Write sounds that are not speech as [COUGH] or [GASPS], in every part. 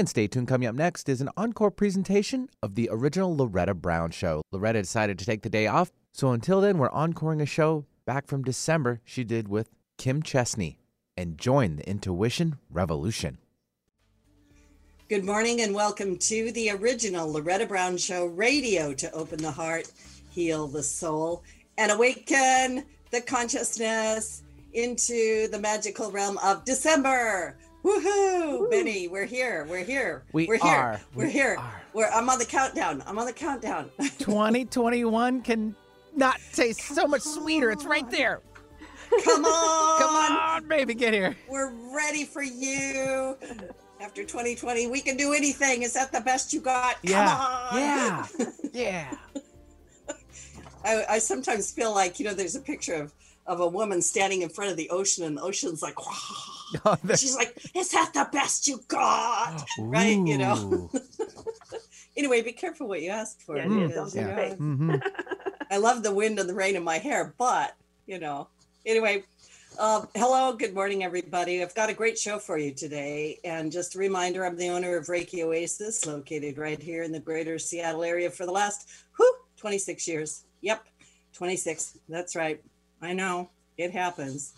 And stay tuned. Coming up next is an encore presentation of the original Loretta Brown show. Loretta decided to take the day off, so until then, we're encoring a show back from December she did with Kim Chestney. And join the intuition revolution. Good morning and welcome to the original Loretta Brown Show radio to open the heart, heal the soul, and awaken the consciousness into the magical realm of December. Woohoo! Woo. Benny, we're here. We're here. We we're here. are. We're we here. Are. We're I'm on the countdown. I'm on the countdown. [LAUGHS] 2021 can not taste so much sweeter. It's right there. Come [LAUGHS] on. Come on, baby, get here. We're ready for you. After 2020, we can do anything. Is that the best you got? Yeah. Yeah. [LAUGHS] Yeah. I, I sometimes feel like, you know, there's a picture of of a woman standing in front of the ocean and the ocean's like oh, she's like is that the best you got? Ooh. [GASPS] right you know? [LAUGHS] Anyway be careful what you ask for. Yeah, mm, yeah. mm-hmm. i love the wind and the rain in my hair but you know. Anyway uh, hello good morning everybody. I've got a great show for you today and just a reminder i'm the owner of reiki oasis located right here in the greater seattle area for the last whew, 26 years. Yep 26 that's right. I know. It happens.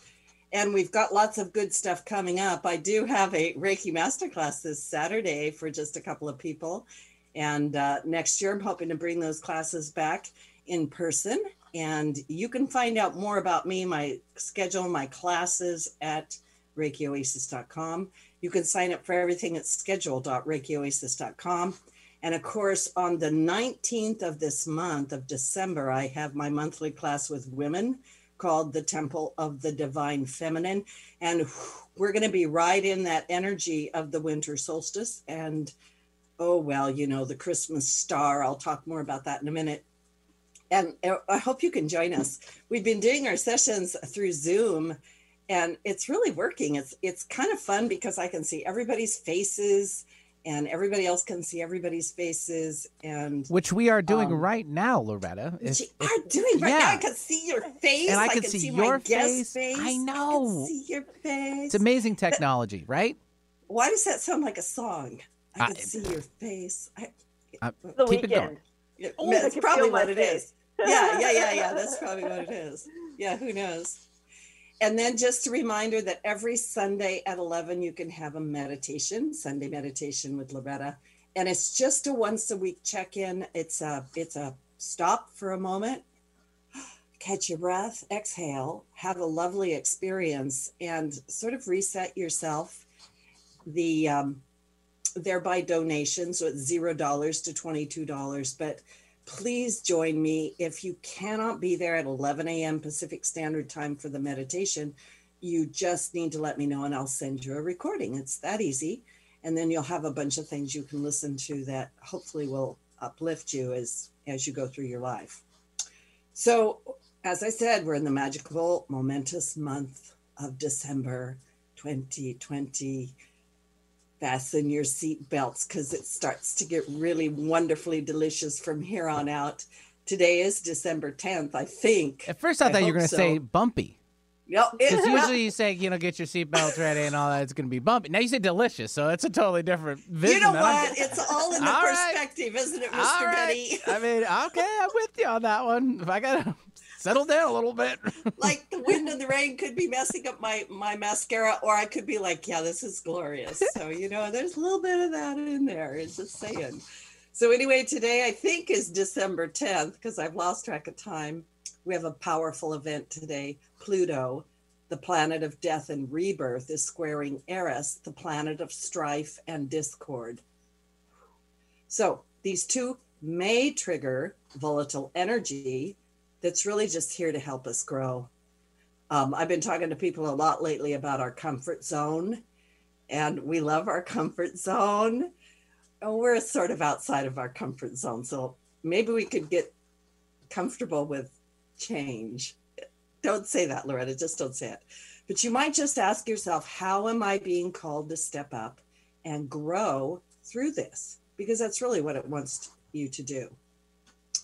And we've got lots of good stuff coming up. I do have a Reiki masterclass this Saturday for just a couple of people. And uh, next year, I'm hoping to bring those classes back in person. And you can find out more about me, my schedule, my classes at ReikiOasis.com. You can sign up for everything at schedule.reikioasis.com. And of course, on the 19th of this month of December, I have my monthly class with women called the Temple of the Divine Feminine. And we're going to be right in that energy of the winter solstice. And oh, well, you know, the Christmas star. I'll talk more about that in a minute. And uh, I hope you can join us. We've been doing our sessions through Zoom and it's really working. It's it's kind of fun because I can see everybody's faces and everybody else can see everybody's faces and which we are doing um, right now loretta. If, you are doing right yeah. now. I can see your face. And i, can, can see, see, your face. face. i know. I see your face. It's amazing technology but, right? Why does that sound like a song? I can see your face. I, uh, the keep weekend. it going. oh, that's probably what it is. yeah yeah yeah yeah. [LAUGHS] That's probably what it is. Yeah who knows and then just a reminder that every Sunday at 11, you can have a meditation, Sunday meditation with Loretta. And it's just a once a week check in. It's a, it's a stop for a moment, [GASPS] catch your breath, exhale, have a lovely experience, and sort of reset yourself. The, um, thereby donation. So it's zero dollars to $22. But please join me. If you cannot be there at 11 a.m. Pacific Standard Time for the meditation, you just need to let me know and I'll send you a recording. It's that easy. And then you'll have a bunch of things you can listen to that hopefully will uplift you as as you go through your life. So, as I said, we're in the magical, momentous month of December 2020 fasten your seat belts because it starts to get really wonderfully delicious from here on out. Today is December 10th, I think. At first, I, I thought you were going to so. say bumpy. No, because [LAUGHS] usually you say, you know, get your seatbelts ready and all that. It's going to be bumpy. Now you say delicious, so it's a totally different vision. You know what? It's all in the all perspective, right. isn't it, Mr. All right. I mean, okay, I'm with you on that one. If I got to settle down a little bit. [LAUGHS] like the wind and the rain could be messing up my my mascara, or I could be like, yeah, this is glorious. [LAUGHS] So you know, there's a little bit of that in there. It's just saying. So anyway, today I think is December 10th because I've lost track of time. We have a powerful event today. Pluto, the planet of death and rebirth, is squaring Eris, the planet of strife and discord. So these two may trigger volatile energy that's really just here to help us grow. Um, I've been talking to people a lot lately about our comfort zone, and we love our comfort zone. And we're sort of outside of our comfort zone. So maybe we could get comfortable with change. Don't say that, Loretta, just don't say it. But you might just ask yourself, how am I being called to step up and grow through this? Because that's really what it wants you to do.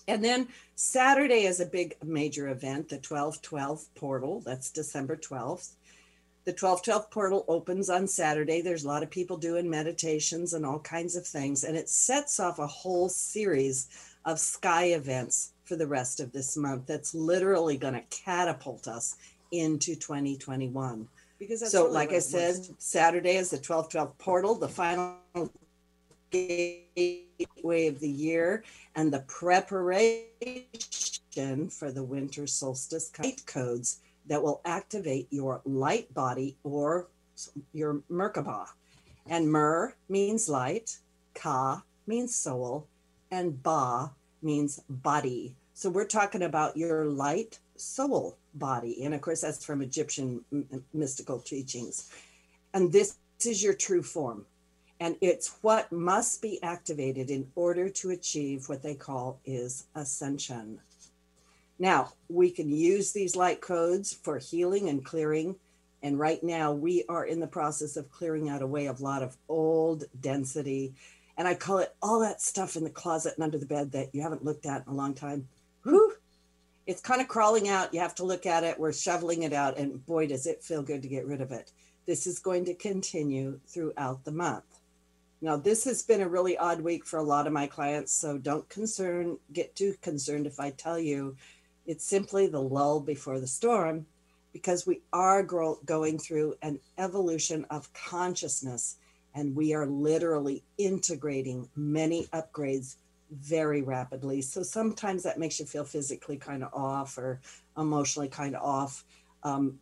And then Saturday is a big major event, the 1212 portal. That's December 12th. The 1212 portal opens on Saturday. There's a lot of people doing meditations and all kinds of things, and it sets off a whole series of sky events for the rest of this month that's literally going to catapult us into 2021. Because so, like I said. Saturday is the 1212 portal, the final gateway of the year, and the preparation for the winter solstice light codes that will activate your light body or your Merkaba. And Mer means light, Ka means soul, and Ba means body. So we're talking about your light soul body. And of course, that's from Egyptian mystical teachings. And this is your true form. And it's what must be activated in order to achieve what they call is ascension. Now, we can use these light codes for healing and clearing. And right now, we are in the process of clearing out a way of a lot of old density. And I call it all that stuff in the closet and under the bed that you haven't looked at in a long time. Whew, it's kind of crawling out. You have to look at it. We're shoveling it out. And boy, does it feel good to get rid of it. This is going to continue throughout the month. Now, this has been a really odd week for a lot of my clients. So don't concern, get too concerned if I tell you it's simply the lull before the storm because we are grow- going through an evolution of consciousness and we are literally integrating many upgrades very rapidly. So sometimes that makes you feel physically kind of off or emotionally kind of off. Um,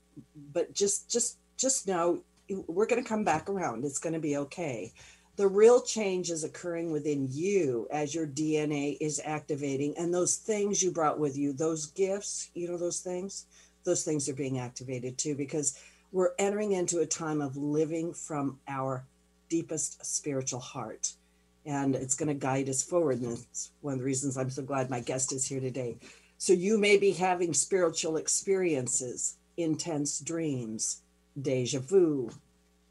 but just just just know we're going to come back around. It's going to be okay the real change is occurring within you as your DNA is activating. And those things you brought with you, those gifts, you know, those things, those things are being activated too, because we're entering into a time of living from our deepest spiritual heart. And it's going to guide us forward. And it's one of the reasons I'm so glad my guest is here today. So you may be having spiritual experiences, intense dreams, deja vu,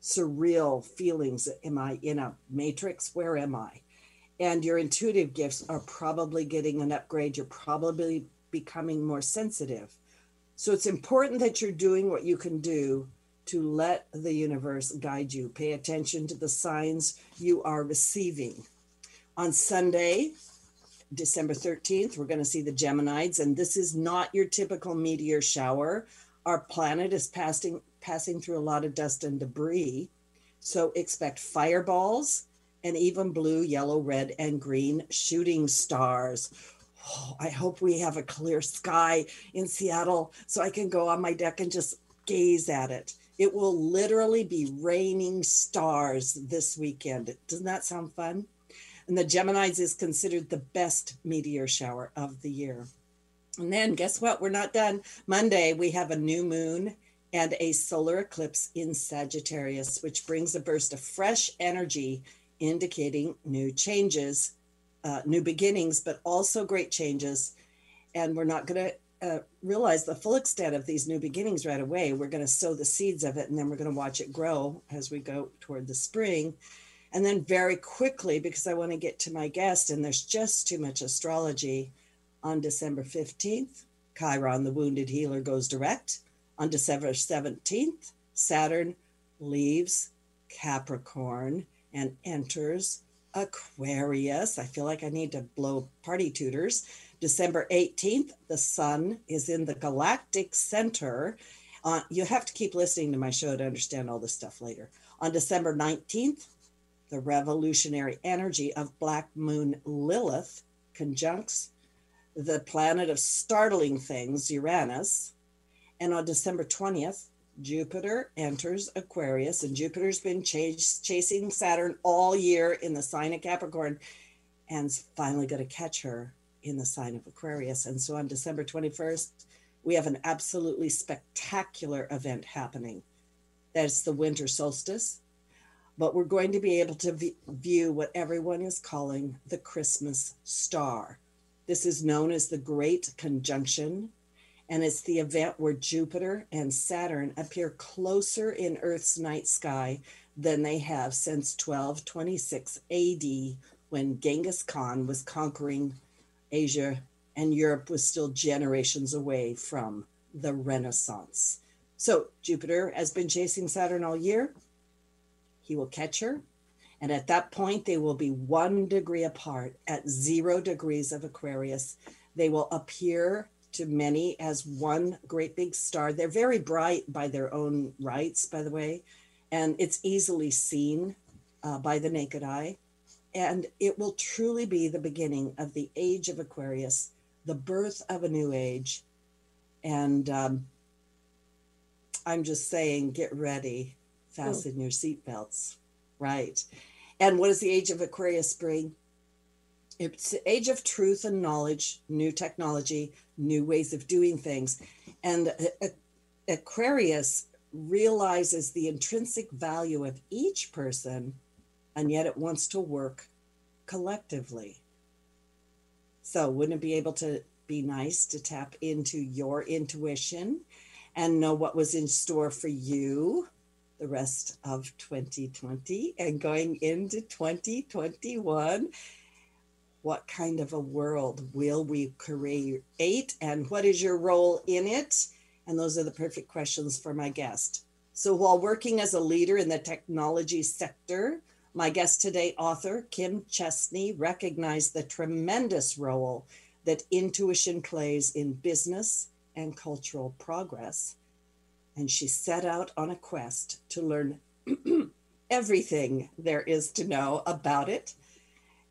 surreal feelings. Am I in a matrix? Where am I? And your intuitive gifts are probably getting an upgrade. You're probably becoming more sensitive. So it's important that you're doing what you can do to let the universe guide you. Pay attention to the signs you are receiving. On Sunday, December 13th, we're going to see the Geminids, and this is not your typical meteor shower. Our planet is passing passing through a lot of dust and debris. So expect fireballs and even blue, yellow, red, and green shooting stars. Oh, I hope we have a clear sky in Seattle so I can go on my deck and just gaze at it. It will literally be raining stars this weekend. Doesn't that sound fun? And the Geminids is considered the best meteor shower of the year. And then guess what? We're not done. Monday, we have a new moon and a solar eclipse in Sagittarius, which brings a burst of fresh energy, indicating new changes, uh, new beginnings, but also great changes. And we're not going to uh, realize the full extent of these new beginnings right away. We're going to sow the seeds of it, and then we're going to watch it grow as we go toward the spring. And then, very quickly, because I want to get to my guest, and there's just too much astrology, on December 15th, Chiron, the wounded healer, goes direct on December 17th, Saturn leaves Capricorn and enters Aquarius. I feel like I need to blow party tutors. December 18th, the sun is in the galactic center. Uh, you have to keep listening to my show to understand all this stuff later. On December 19th, the revolutionary energy of Black Moon Lilith conjuncts the planet of startling things, Uranus, and on December 20th, Jupiter enters Aquarius, and Jupiter's been chase, chasing Saturn all year in the sign of Capricorn and finally going to catch her in the sign of Aquarius. And so on December 21st, we have an absolutely spectacular event happening. That's the winter solstice. But we're going to be able to v- view what everyone is calling the Christmas star. This is known as the Great Conjunction and it's the event where Jupiter and Saturn appear closer in Earth's night sky than they have since 1226 AD when Genghis Khan was conquering Asia and Europe was still generations away from the Renaissance. So Jupiter has been chasing Saturn all year. He will catch her. And at that point, they will be one degree apart at zero degrees of Aquarius. They will appear to many as one great big star. They're very bright by their own rights, by the way, and it's easily seen uh, by the naked eye. And it will truly be the beginning of the age of Aquarius, the birth of a new age. And um, I'm just saying, get ready, fasten oh. your seatbelts. Right. And what does the age of Aquarius bring? It's age of truth and knowledge, new technology, new ways of doing things. And Aquarius realizes the intrinsic value of each person, and yet it wants to work collectively. So, wouldn't it be able to be nice to tap into your intuition and know what was in store for you the rest of 2020 and going into 2021? What kind of a world will we create and what is your role in it? And those are the perfect questions for my guest. So, while working as a leader in the technology sector, my guest today, author Kim Chestney, recognized the tremendous role that intuition plays in business and cultural progress. And she set out on a quest to learn [CLEARS THROAT] everything there is to know about it.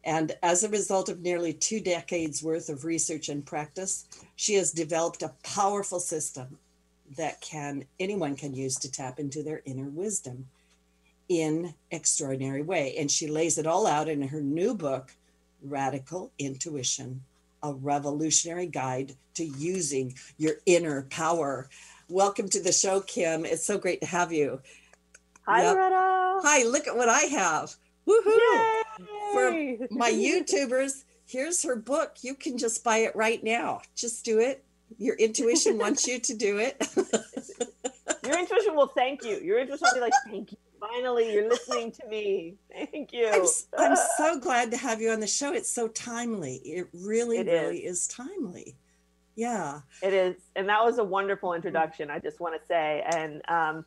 And as a result of nearly two decades worth of research and practice, she has developed a powerful system that can anyone can use to tap into their inner wisdom in extraordinary way. And she lays it all out in her new book radical intuition a revolutionary guide to using your inner power. Welcome to the show kim. It's so great to have you. Hi yep. Loretta. hi look at what i have Woohoo! For [LAUGHS] my YouTubers, here's her book. You can just buy it right now. Just do it. Your intuition [LAUGHS] wants you to do it. [LAUGHS] Your intuition will thank you. Your intuition will be like, thank you. Finally, you're listening to me. Thank you. I'm, I'm so glad to have you on the show. It's so timely. It really, it really is. is timely. Yeah. It is. And that was a wonderful introduction, I just want to say. And um,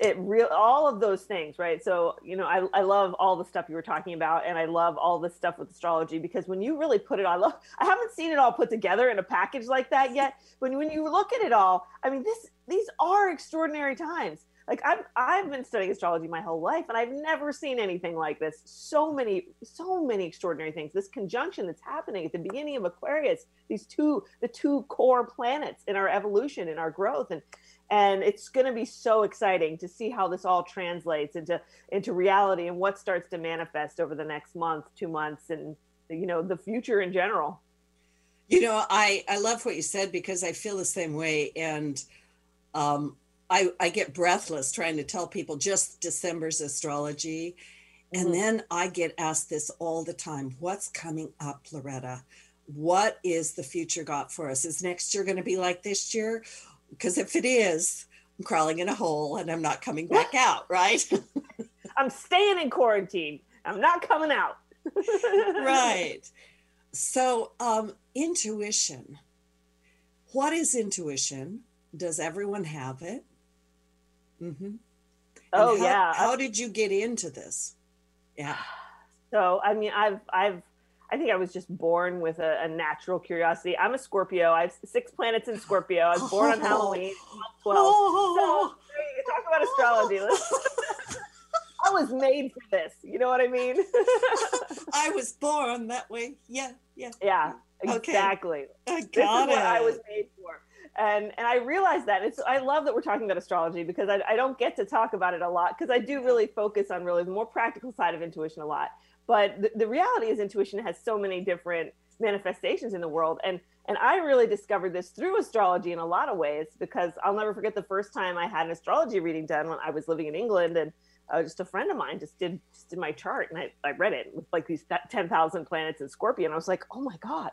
it real all of those things right? So you know I, I love all the stuff you were talking about and i love all the stuff with astrology because when you really put it i love i haven't seen it all put together in a package like that yet but when you look at it all i mean this these are extraordinary times. Like i've i've been studying astrology my whole life and i've never seen anything like this. So many so many extraordinary things. This conjunction that's happening at the beginning of aquarius these two the two core planets in our evolution in our growth and and it's going to be so exciting to see how this all translates into into reality and what starts to manifest over the next month two months and you know the future in general. You know i i love what you said because i feel the same way. And um i i get breathless trying to tell people just december's astrology. And mm-hmm. then i get asked this all the time what's coming up loretta? What is the future got for us? Is next year going to be like this year because if it is, I'm crawling in a hole and I'm not coming back [LAUGHS] out, right? [LAUGHS] I'm staying in quarantine. I'm not coming out. [LAUGHS] right. So, um, intuition. What is intuition? Does everyone have it? Mm-hmm. Oh how, yeah. How did you get into this? Yeah. [SIGHS] So I mean, I've I've I think I was just born with a, a, natural curiosity. I'm a Scorpio. I have six planets in Scorpio. I was born on [LAUGHS] Halloween, 12. So, talk about astrology. [LAUGHS] I was made for this. You know what I mean? [LAUGHS] I was born that way. Yeah, yeah. Yeah, exactly. Okay. I got this is it. what I was made for. And and I realized that it's I love that we're talking about astrology because I, I don't get to talk about it a lot because I do really focus on really the more practical side of intuition a lot. But the, the reality is, intuition has so many different manifestations in the world. And and I really discovered this through astrology in a lot of ways because I'll never forget the first time I had an astrology reading done when I was living in England and uh, just a friend of mine just did just did my chart and I, I read it with like these 10,000 planets in Scorpio and I was like, oh my God,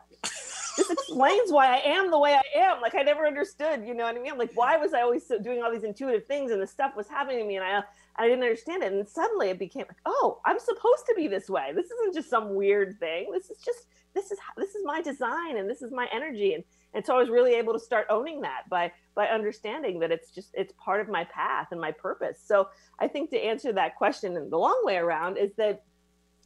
this explains why I am the way I am. Like I never understood, you know what I mean? Like, why was I always doing all these intuitive things and the stuff was happening to me and I I didn't understand it. And suddenly it became like, oh, I'm supposed to be this way. This isn't just some weird thing. This is just this is this is my design and this is my energy. And and so i was really able to start owning that by by understanding that it's just it's part of my path and my purpose so i think to answer that question in the long way around is that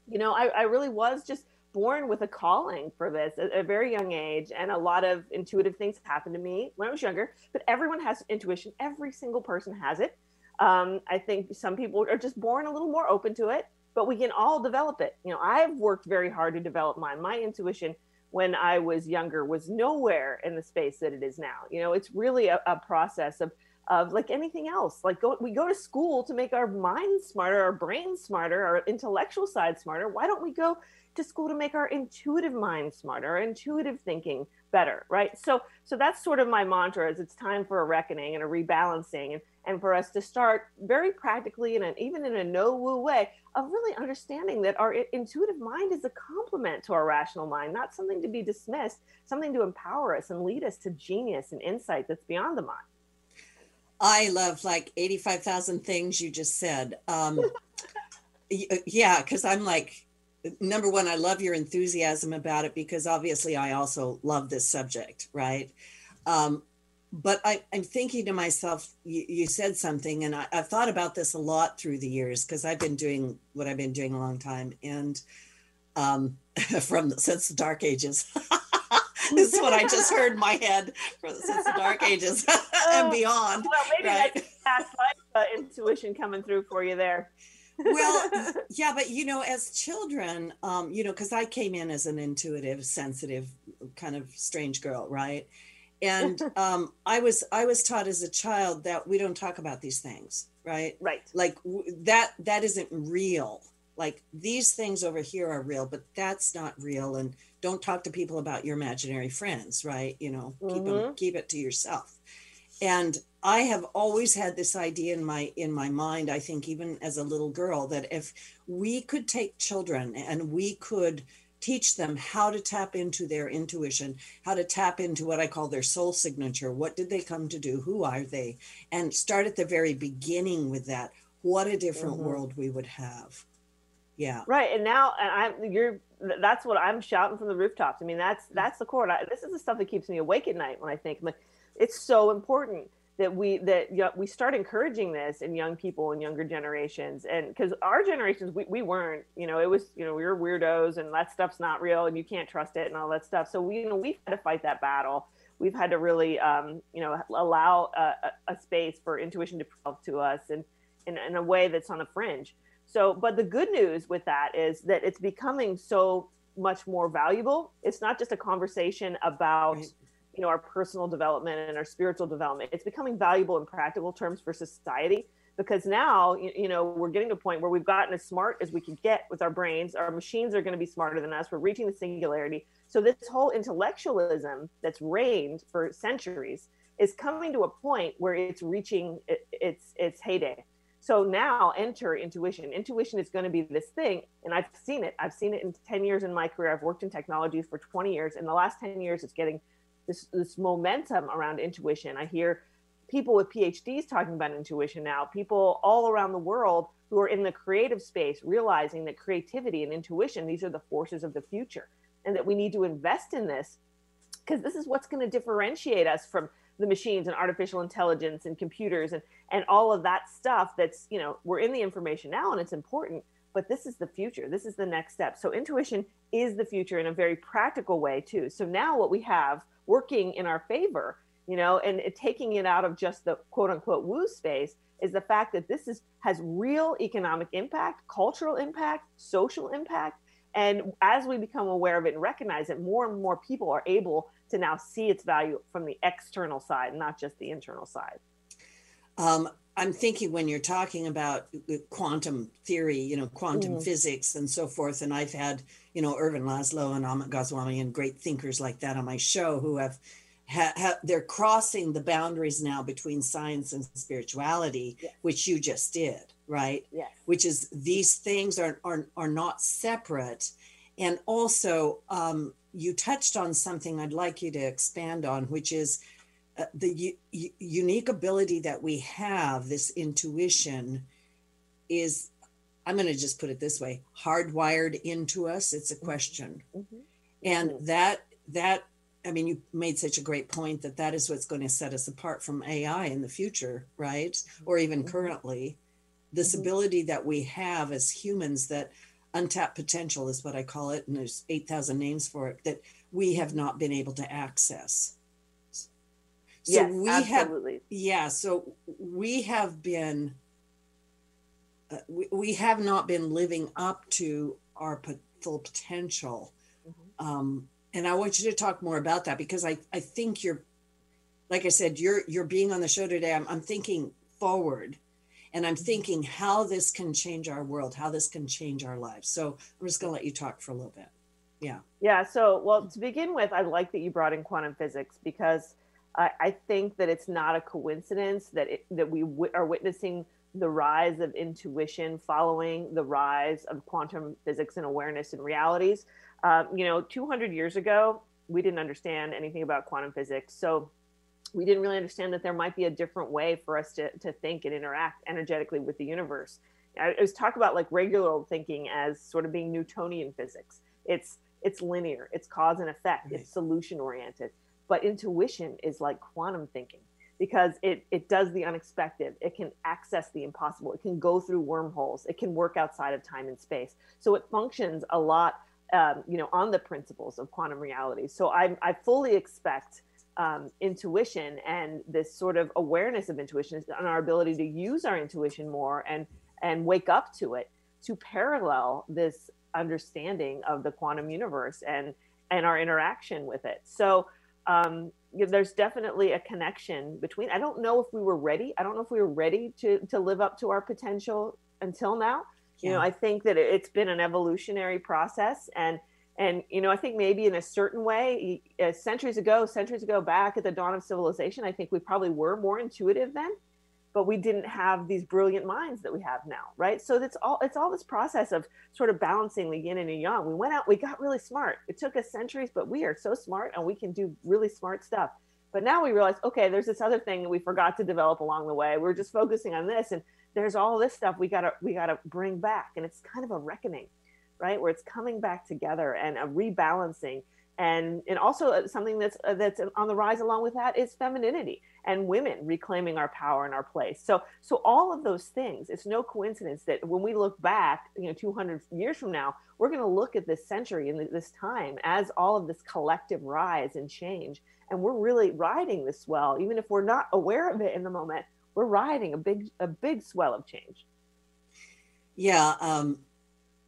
you know i, I really was just born with a calling for this at a very young age and a lot of intuitive things happened to me when i was younger but everyone has intuition every single person has it um, i think some people are just born a little more open to it but we can all develop it. You know i've worked very hard to develop mine. My intuition when i was younger was nowhere in the space that it is now. You know it's really a, a process of of like anything else like go, we go to school to make our minds smarter our brains smarter our intellectual side smarter why don't we go to school to make our intuitive mind smarter, our intuitive thinking better, right? So so that's sort of my mantra is it's time for a reckoning and a rebalancing and, and for us to start very practically and even in a no woo way of really understanding that our intuitive mind is a complement to our rational mind, not something to be dismissed, something to empower us and lead us to genius and insight that's beyond the mind. I love like 85,000 things you just said. Um, [LAUGHS] yeah, because I'm like, number one, I love your enthusiasm about it because obviously I also love this subject, right? Um, but I, am thinking to myself, you, you said something, and I, have thought about this a lot through the years because I've been doing what I've been doing a long time, and um, [LAUGHS] from since the dark ages. [LAUGHS] this [LAUGHS] is what I just heard in my head from since the dark ages [LAUGHS] and beyond. Well, maybe right? that's past life uh, intuition coming through for you there well [LAUGHS] yeah but you know as children um you know because i came in as an intuitive sensitive kind of strange girl right and um i was i was taught as a child that we don't talk about these things right right like w- that that isn't real like these things over here are real but that's not real and don't talk to people about your imaginary friends right you know mm-hmm. keep them keep it to yourself and I have always had this idea in my in my mind, I think even as a little girl, that if we could take children and we could teach them how to tap into their intuition, how to tap into what I call their soul signature. What did they come to do? Who are they? And start at the very beginning with that. What a different mm-hmm. world we would have. Yeah. Right. And now and I'm you're that's what I'm shouting from the rooftops. I mean, that's that's the core. this is the stuff that keeps me awake at night when I think like it's so important that we that you know, we start encouraging this in young people and younger generations and because our generations we, we weren't you know it was you know we were weirdos and that stuff's not real and you can't trust it and all that stuff so we you know we've had to fight that battle we've had to really um, you know allow a, a, space for intuition to prove to us and in, in a way that's on the fringe so but the good news with that is that it's becoming so much more valuable. It's not just a conversation about right. you know our personal development and our spiritual development. It's becoming valuable in practical terms for society because now you, know we're getting to a point where we've gotten as smart as we can get with our brains. Our machines are going to be smarter than us. We're reaching the singularity. So this whole intellectualism that's reigned for centuries is coming to a point where it's reaching its its heyday so now enter intuition. Intuition is going to be this thing and i've seen it. I've seen it in 10 years in my career. I've worked in technology for 20 years. In the last 10 years it's getting this this momentum around intuition. I hear people with PhDs talking about intuition now, people all around the world who are in the creative space realizing that creativity and intuition, these are the forces of the future, and that we need to invest in this because this is what's going to differentiate us from the machines and artificial intelligence and computers and and all of that stuff that's you know we're in the information now and it's important but this is the future. This is the next step. So intuition is the future in a very practical way too. So now what we have working in our favor, you know, and it, taking it out of just the quote unquote woo space is the fact that this is has real economic impact, cultural impact, social impact. And as we become aware of it and recognize it, more and more people are able to now see its value from the external side, not just the internal side. Um, I'm thinking when you're talking about quantum theory, you know, quantum mm. physics and so forth, and I've had, you know, Ervin Laszlo and Amit Goswami and great thinkers like that on my show who have, ha, ha, they're crossing the boundaries now between science and spirituality, yes. which you just did, right? Yes. Which is these things are are are not separate, and also um, you touched on something I'd like you to expand on, which is uh, the u- unique ability that we have, this intuition, is I'm going to just put it this way: hardwired into us. It's a mm-hmm. question, mm-hmm. and mm-hmm. that that I mean, you made such a great point that that is what's going to set us apart from AI in the future, right? Or even Mhm. currently. This Mhm. ability that we have as humans, that untapped potential is what I call it, and there's 8,000 names for it, that we have not been able to access. So yes, we have absolutely. yeah, so we have been, uh, we, we have not been living up to our po- full potential. Mhm. Um, and I want you to talk more about that because I, I think you're, like I said, you're you're being on the show today. I'm, I'm thinking forward, and I'm thinking how this can change our world, how this can change our lives. So I'm just going to let you talk for a little bit. Yeah. Yeah. So, well, to begin with, I like that you brought in quantum physics because I, I think that it's not a coincidence that it, that we w- are witnessing the rise of intuition following the rise of quantum physics and awareness and realities. Um, you know, 200 years ago, we didn't understand anything about quantum physics, so we didn't really understand that there might be a different way for us to, to think and interact energetically with the universe. I was talk about like regular old thinking as sort of being Newtonian physics. It's it's linear, it's cause and effect, it's solution oriented. But intuition is like quantum thinking because it it does the unexpected. It can access the impossible. It can go through wormholes. It can work outside of time and space. So it functions a lot, um, you know, on the principles of quantum reality. So I I fully expect um, intuition and this sort of awareness of intuition and our ability to use our intuition more and and wake up to it to parallel this understanding of the quantum universe and and our interaction with it. So um, there's definitely a connection between i don't know if we were ready i don't know if we were ready to to live up to our potential until now. You know i think that it's been an evolutionary process and and you know i think maybe in a certain way uh, centuries ago centuries ago back at the dawn of civilization i think we probably were more intuitive then but we didn't have these brilliant minds that we have now right? So it's all it's all this process of sort of balancing the yin and the yang. We went out we got really smart. It took us centuries but we are so smart and we can do really smart stuff. But now we realize okay there's this other thing that we forgot to develop along the way. We're just focusing on this and there's all this stuff we gotta we gotta bring back. And it's kind of a reckoning right where it's coming back together and a rebalancing. And and also uh, something that's uh, that's on the rise along with that is femininity and women reclaiming our power and our place. So so all of those things it's no coincidence that when we look back you know 200 years from now we're going to look at this century and this time as all of this collective rise and change. And we're really riding this swell. Even if we're not aware of it in the moment we're riding a big a big swell of change. Yeah, um,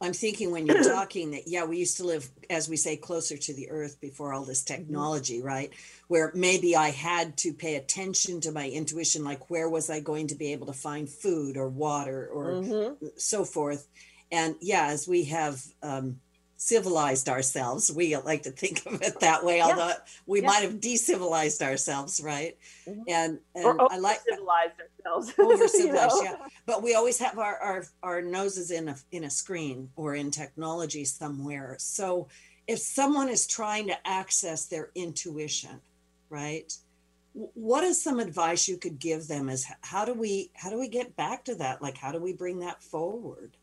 I'm thinking when you're talking that, yeah, we used to live, as we say, closer to the earth before all this technology, right? Where maybe I had to pay attention to my intuition, like where was I going to be able to find food or water or Mhm. so forth. And yeah, as we have um, civilized ourselves, we like to think of it that way, Yeah. although we Yeah. might have decivilized ourselves, right? Mhm. And, or and I like civilized ourselves over [LAUGHS] you civilized, know? yeah. But we always have our, our our noses in a in a screen or in technology somewhere. So if someone is trying to access their intuition, right? What is some advice you could give them? Is how do we how do we get back to that? Like how do we bring that forward?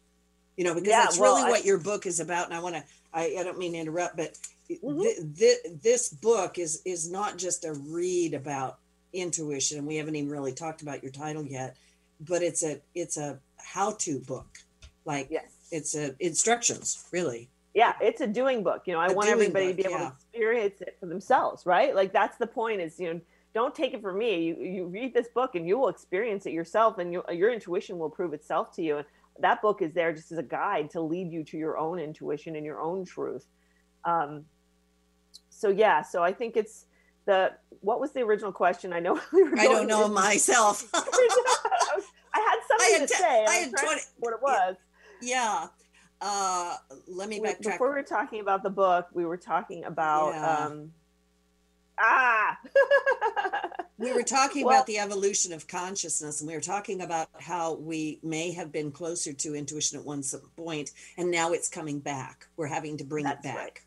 You know, because Yeah, that's well, really I- what your book is about. And I want to I, I don't mean to interrupt, but Mhm. th- th- this book is is not just a read about intuition. We haven't even really talked about your title yet, but it's a it's a how to book. Like yes it's a instructions, really. yeah it's a doing book you know i A want everybody to be able yeah. to experience it for themselves right like that's the point is you know don't take it from me you you read this book and you will experience it yourself and you, your intuition will prove itself to you and that book is there just as a guide to lead you to your own intuition and your own truth um so yeah so i think it's the what was the original question i know [LAUGHS] we were I don't know myself. [LAUGHS] I had something I had to te- say. I had to 20 think what it was. yeah. Uh let me We- backtrack. before we were talking about the book, we were talking about Yeah. um ah [LAUGHS] we were talking Well- about the evolution of consciousness and we were talking about how we may have been closer to intuition at one point and now it's coming back. We're having to bring it That's right. back.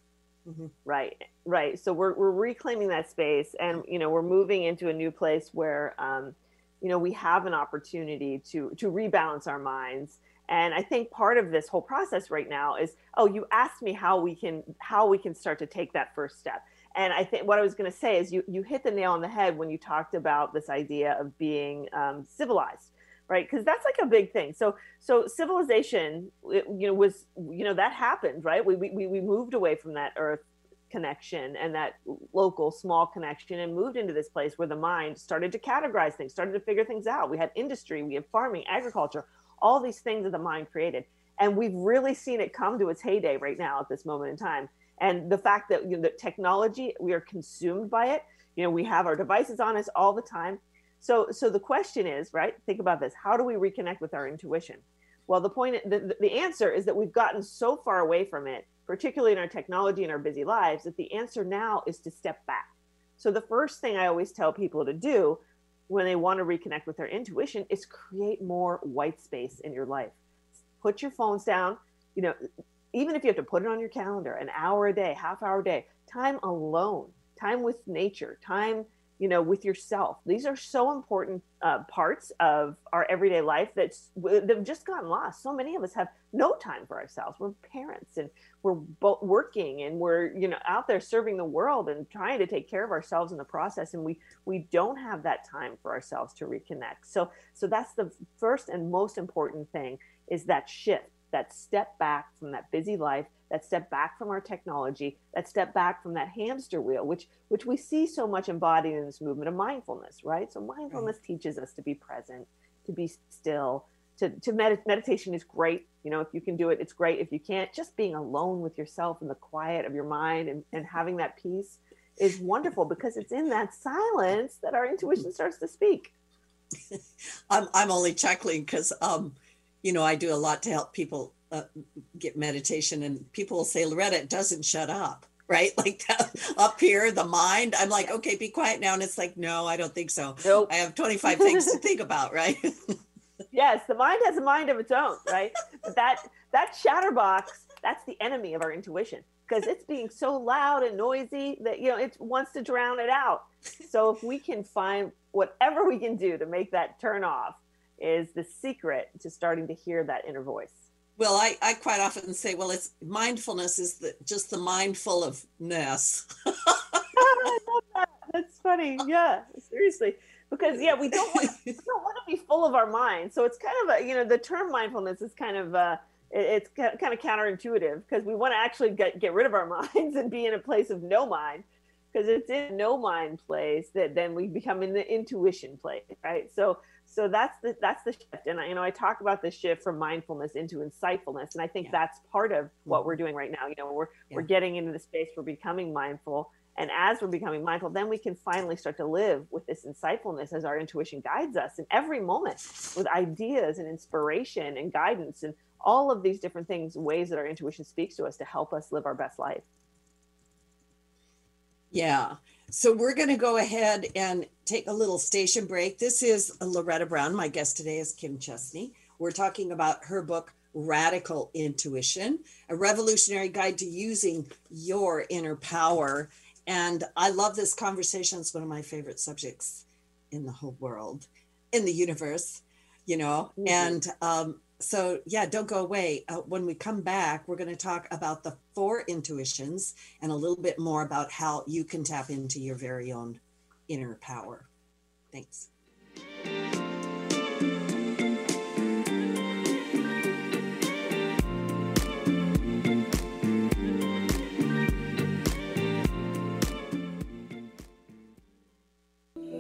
Mhm. right right. So we're, we're reclaiming that space and you know we're moving into a new place where um you know we have an opportunity to to rebalance our minds. And i think part of this whole process right now is oh you asked me how we can how we can start to take that first step and I think what I was going to say is you you hit the nail on the head when you talked about this idea of being um, civilized, right? Because that's like a big thing. So so civilization, it, you know, was you know that happened, right? We we we moved away from that Earth connection and that local small connection and moved into this place where the mind started to categorize things, started to figure things out. We had industry, we had farming, agriculture, all these things that the mind created. And we've really seen it come to its heyday right now at this moment in time and the fact that you know the technology we are consumed by it. You know we have our devices on us all the time. So so the question is right think about this. How do we reconnect with our intuition? Well the point the, the answer is that we've gotten so far away from it particularly in our technology and our busy lives that the answer now is to step back. So the first thing i always tell people to do when they want to reconnect with their intuition is create more white space in your life. Put your phones down. You know even if you have to put it on your calendar an hour a day half hour a day time alone time with nature time you know with yourself. These are so important uh, parts of our everyday life that's they've just gotten lost. So many of us have no time for ourselves. We're parents and we're both working and we're you know out there serving the world and trying to take care of ourselves in the process and we we don't have that time for ourselves to reconnect. So so that's the first and most important thing is that shift that step back from that busy life that step back from our technology that step back from that hamster wheel which which we see so much embodied in this movement of mindfulness right? So mindfulness right. teaches us to be present to be still to, to med- meditation is great. You know if you can do it it's great. If you can't just being alone with yourself in the quiet of your mind and, and having that peace is wonderful because it's in that silence that our intuition starts to speak. [LAUGHS] I'm, I'm only chuckling because um you know, I do a lot to help people uh, get meditation, and people will say, Loretta, it doesn't shut up, [LAUGHS] right? Like that, [LAUGHS] up here, the mind. I'm like, okay, be quiet now. And it's like, no, I don't think so. Nope. I have 25 things to [LAUGHS] think about, right? yes, the mind has a mind of its own, right? that that chatterbox, that's the enemy of our intuition because it's being so loud and noisy that you know it wants to drown it out. So if we can find whatever we can do to make that turn off, is the secret to starting to hear that inner voice? Well, I, I quite often say, well, it's mindfulness is the, just the mindful of ness. [LAUGHS] that. That's funny. Yeah, seriously. Because yeah, we don't want we [LAUGHS] don't want to be full of our mind. So it's kind of a you know the term mindfulness is kind of uh it's kind of counterintuitive because we want to actually get, get rid of our [LAUGHS] minds and be in a place of no mind because it's in no mind place that then we become in the intuition place right so so that's the that's the shift and I, you know i talk about the shift from mindfulness into insightfulness and i think yeah. that's part of what we're mm-hmm. doing right now you know we're yeah. we're getting into the space we're becoming mindful and as we're becoming mindful then we can finally start to live with this insightfulness as our intuition guides us in every moment with ideas and inspiration and guidance and all of these different things ways that our intuition speaks to us to help us live our best life yeah so we're going to go ahead and take a little station break. This is Loretta Brown. My guest today is Kim Chestney. We're talking about her book, Radical Intuition, a revolutionary guide to using your inner power. And I love this conversation. It's one of my favorite subjects in the whole world, in the universe, you know. Mm-hmm. And um, so yeah don't go away uh, when we come back we're going to talk about the four intuitions and a little bit more about how you can tap into your very own inner power thanks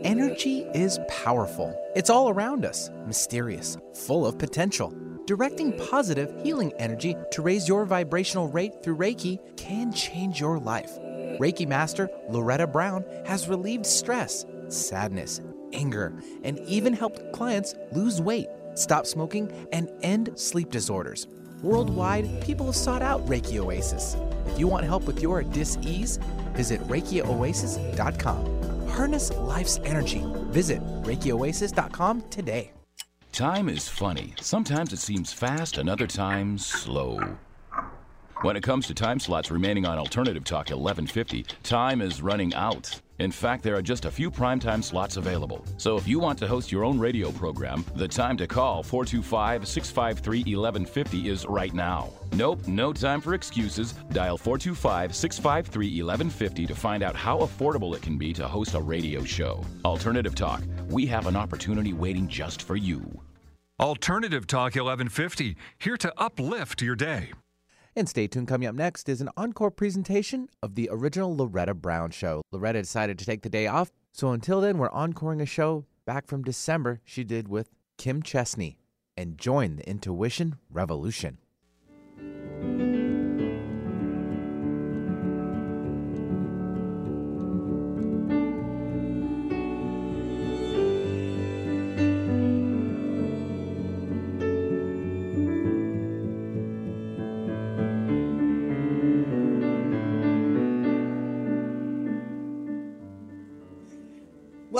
Energy is powerful. It's all around us, mysterious, full of potential. Directing positive, healing energy to raise your vibrational rate through Reiki can change your life. Reiki Master Loretta Brown has relieved stress, sadness, anger, and even helped clients lose weight, stop smoking, and end sleep disorders. Worldwide, people have sought out Reiki Oasis. If you want help with your dis-ease, visit ReikiOasis.com. Harness life's energy. Visit ReikiOasis.com today. Time is funny. Sometimes it seems fast, and other times slow. When it comes to time slots remaining on Alternative Talk 1150, time is running out. In fact, there are just a few primetime slots available. So if you want to host your own radio program, the time to call 425 653 1150 is right now. Nope, no time for excuses. Dial 425 653 1150 to find out how affordable it can be to host a radio show. Alternative Talk, we have an opportunity waiting just for you. Alternative Talk 1150, here to uplift your day. And stay tuned. Coming up next is an encore presentation of the original Loretta Brown show. Loretta decided to take the day off, so until then, we're encoring a show back from December she did with Kim Chestney. And join the intuition revolution.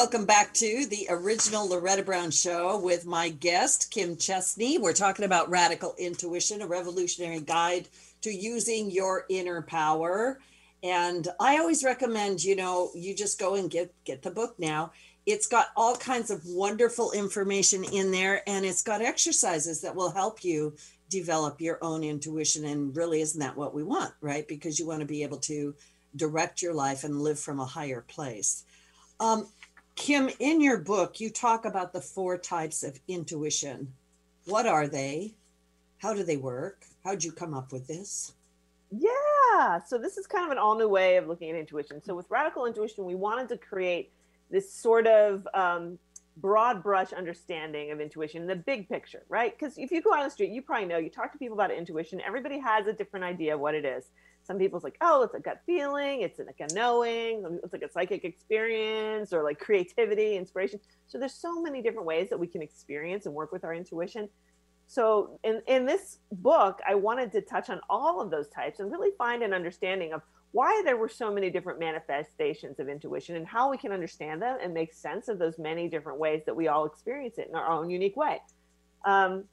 Welcome back to the original Loretta Brown Show with my guest, Kim Chestney. We're talking about radical intuition, a revolutionary guide to using your inner power. And I always recommend, you know, you just go and get get the book now. It's got all kinds of wonderful information in there, and it's got exercises that will help you develop your own intuition. And really, isn't that what we want, right? Because you want to be able to direct your life and live from a higher place. Um, Kim, in your book, you talk about the four types of intuition. What are they? How do they work? How'd you come up with this? Yeah, so this is kind of an all new way of looking at intuition. So, with radical intuition, we wanted to create this sort of um, broad brush understanding of intuition, the big picture, right? Because if you go out on the street, you probably know, you talk to people about intuition, everybody has a different idea of what it is. Some people's like, oh, it's a gut feeling, it's like a knowing, it's like a psychic experience or like creativity, inspiration. So there's so many different ways that we can experience and work with our intuition. So in, in this book, I wanted to touch on all of those types and really find an understanding of why there were so many different manifestations of intuition and how we can understand them and make sense of those many different ways that we all experience it in our own unique way. Um,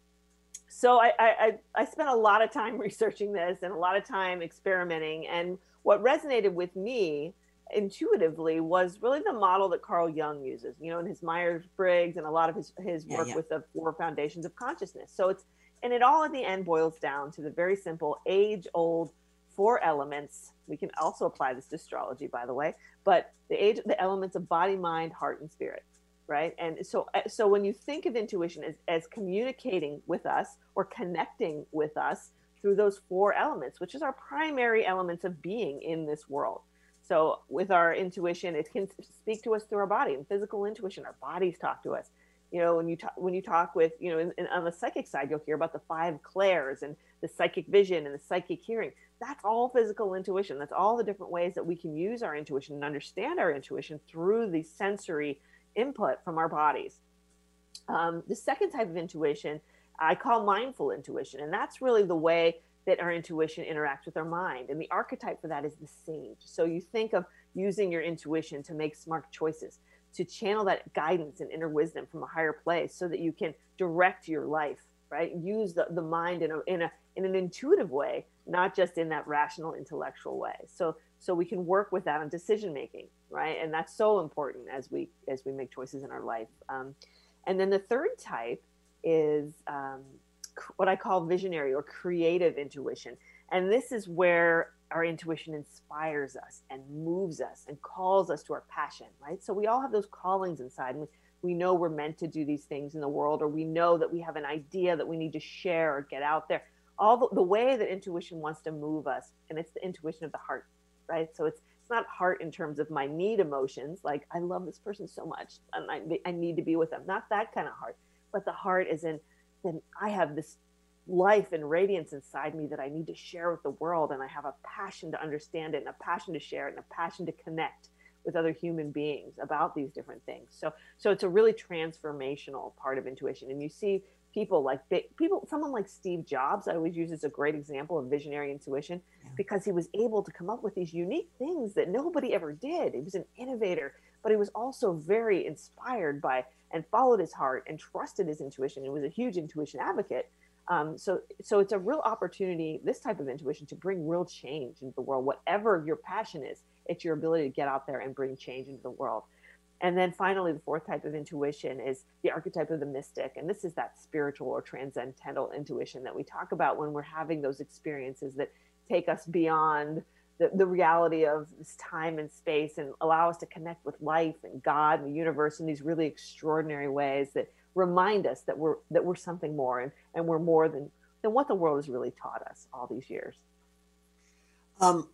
so I, I, I spent a lot of time [LAUGHS] researching this and a lot of time experimenting. And what resonated with me intuitively was really the model that Carl Jung uses, you know, in his Myers Briggs and a lot of his, his work yeah, yeah. with the four foundations of consciousness. So it's, and it all at the end boils down to the very simple age old four elements. We can also apply this to astrology, by the way, but the age, the elements of body, mind, heart, and spirit right? And so uh, so when you think of intuition as, as communicating with us or connecting with us through those four elements which is our primary elements of being in this world. So with our intuition it can speak to us through our body and physical intuition. Our bodies talk to us. You know when you talk when you talk with you know in, in, on the psychic side you'll hear about the five clairs and the psychic vision and the psychic hearing. That's all physical intuition. That's all the different ways that we can use our intuition and understand our intuition through the sensory input from our bodies. Um, the second type of intuition I call mindful intuition, and that's really the way that our intuition interacts with our mind. And the archetype for that is the sage. So you think of using your intuition to make smart choices, to channel that guidance and inner wisdom from a higher place so that you can direct your life, right? Use the, the mind in a, in a in an intuitive way, not just in that rational intellectual way. So so we can work with that on decision making right? And that's so important as we as we make choices in our life. Um, and then the third type is um, what i call visionary or creative intuition. And this is where our intuition inspires us and moves us and calls us to our passion right? So we all have those callings inside and we know we're meant to do these things in the world or we know that we have an idea that we need to share or get out there. All the, the way that intuition wants to move us and it's the intuition of the heart right? So it's it's not heart in terms of my need emotions, like I love this person so much and I, I need to be with them. Not that kind of heart, but the heart is in then I have this life and radiance inside me that I need to share with the world, and I have a passion to understand it, and a passion to share it, and a passion to connect with other human beings about these different things. So, so it's a really transformational part of intuition, and you see people like people someone like steve jobs i always use as a great example of visionary intuition yeah. because he was able to come up with these unique things that nobody ever did he was an innovator but he was also very inspired by and followed his heart and trusted his intuition and was a huge intuition advocate Um, so, so it's a real opportunity, this type of intuition, to bring real change into the world. Whatever your passion is, it's your ability to get out there and bring change into the world. And then finally, the fourth type of intuition is the archetype of the mystic. And this is that spiritual or transcendental intuition that we talk about when we're having those experiences that take us beyond the, the reality of this time and space and allow us to connect with life and God and the universe in these really extraordinary ways that remind us that we're that we're something more and, and we're more than than what the world has really taught us all these years. Um,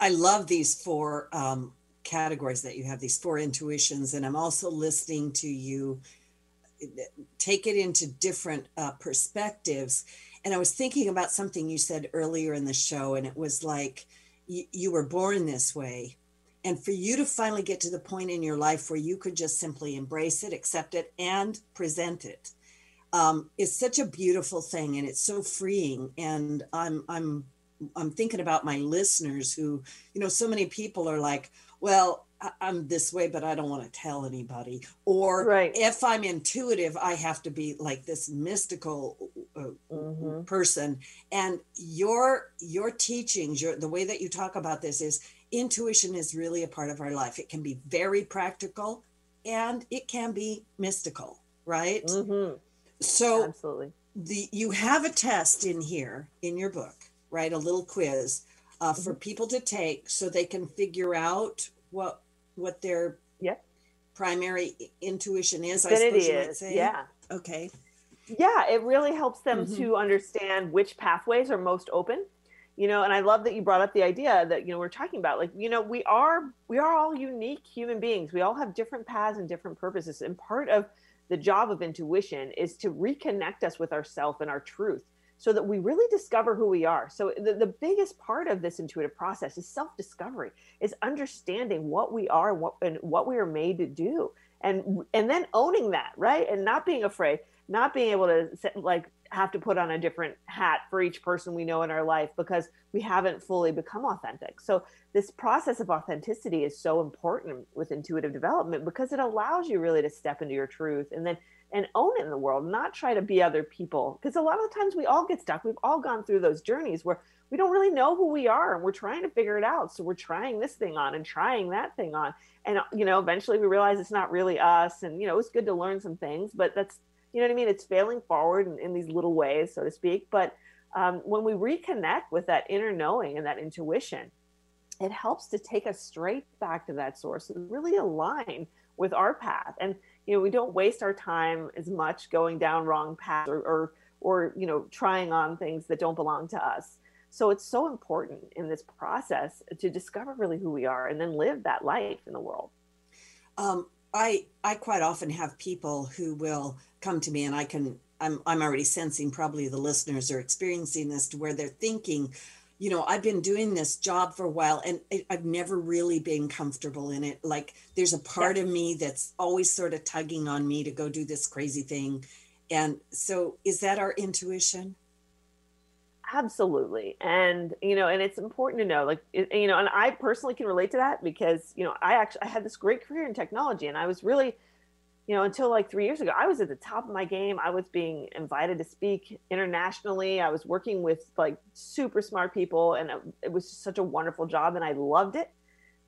I love these four um, categories that you have, these four intuitions, and I'm also listening to you take it into different uh, perspectives. And I was thinking about something you said earlier in the show, and it was like you, you were born this way. And for you to finally get to the point in your life where you could just simply embrace it, accept it, and present it um, is such a beautiful thing, and it's so freeing. And I'm I'm I'm thinking about my listeners who, you know, so many people are like, well, I'm this way, but I don't want to tell anybody. Or right. if I'm intuitive, I have to be like this mystical uh, mm-hmm. person. And your your teachings, your the way that you talk about this is intuition is really a part of our life. It can be very practical, and it can be mystical, right? Mm-hmm. So absolutely, the you have a test in here in your book, right? A little quiz. Uh, for people to take so they can figure out what what their yeah. primary intuition is. I suppose is. Yeah. Okay. Yeah, it really helps them mm-hmm. to understand which pathways are most open. You know, and I love that you brought up the idea that you know we're talking about like you know we are we are all unique human beings. We all have different paths and different purposes, and part of the job of intuition is to reconnect us with ourself and our truth so that we really discover who we are. So the, the biggest part of this intuitive process is self-discovery, is understanding what we are and what, and what we are made to do. And and then owning that, right? And not being afraid, not being able to like have to put on a different hat for each person we know in our life because we haven't fully become authentic. So this process of authenticity is so important with intuitive development because it allows you really to step into your truth and then and own it in the world, not try to be other people. Because a lot of the times we all get stuck. We've all gone through those journeys where we don't really know who we are and we're trying to figure it out. So we're trying this thing on and trying that thing on. And, you know, eventually we realize it's not really us. And, you know, it's good to learn some things, but that's, you know what I mean? It's failing forward in, in these little ways, so to speak. But um, when we reconnect with that inner knowing and that intuition, it helps to take us straight back to that source and really align with our path. And you know we don't waste our time as much going down wrong paths or, or or you know trying on things that don't belong to us. So it's so important in this process to discover really who we are and then live that life in the world. Um, i i quite often have people who will come to me and i can i'm i'm already sensing probably the listeners are experiencing this to where they're thinking you know, I've been doing this job for a while and I've never really been comfortable in it. Like there's a part yeah. of me that's always sort of tugging on me to go do this crazy thing. And so is that our intuition? Absolutely. And, you know, and it's important to know, like, you know, and I personally can relate to that because, you know, I actually I had this great career in technology and I was really you know, until like three years ago, I was at the top of my game. I was being invited to speak internationally. I was working with like super smart people, and it was such a wonderful job, and I loved it.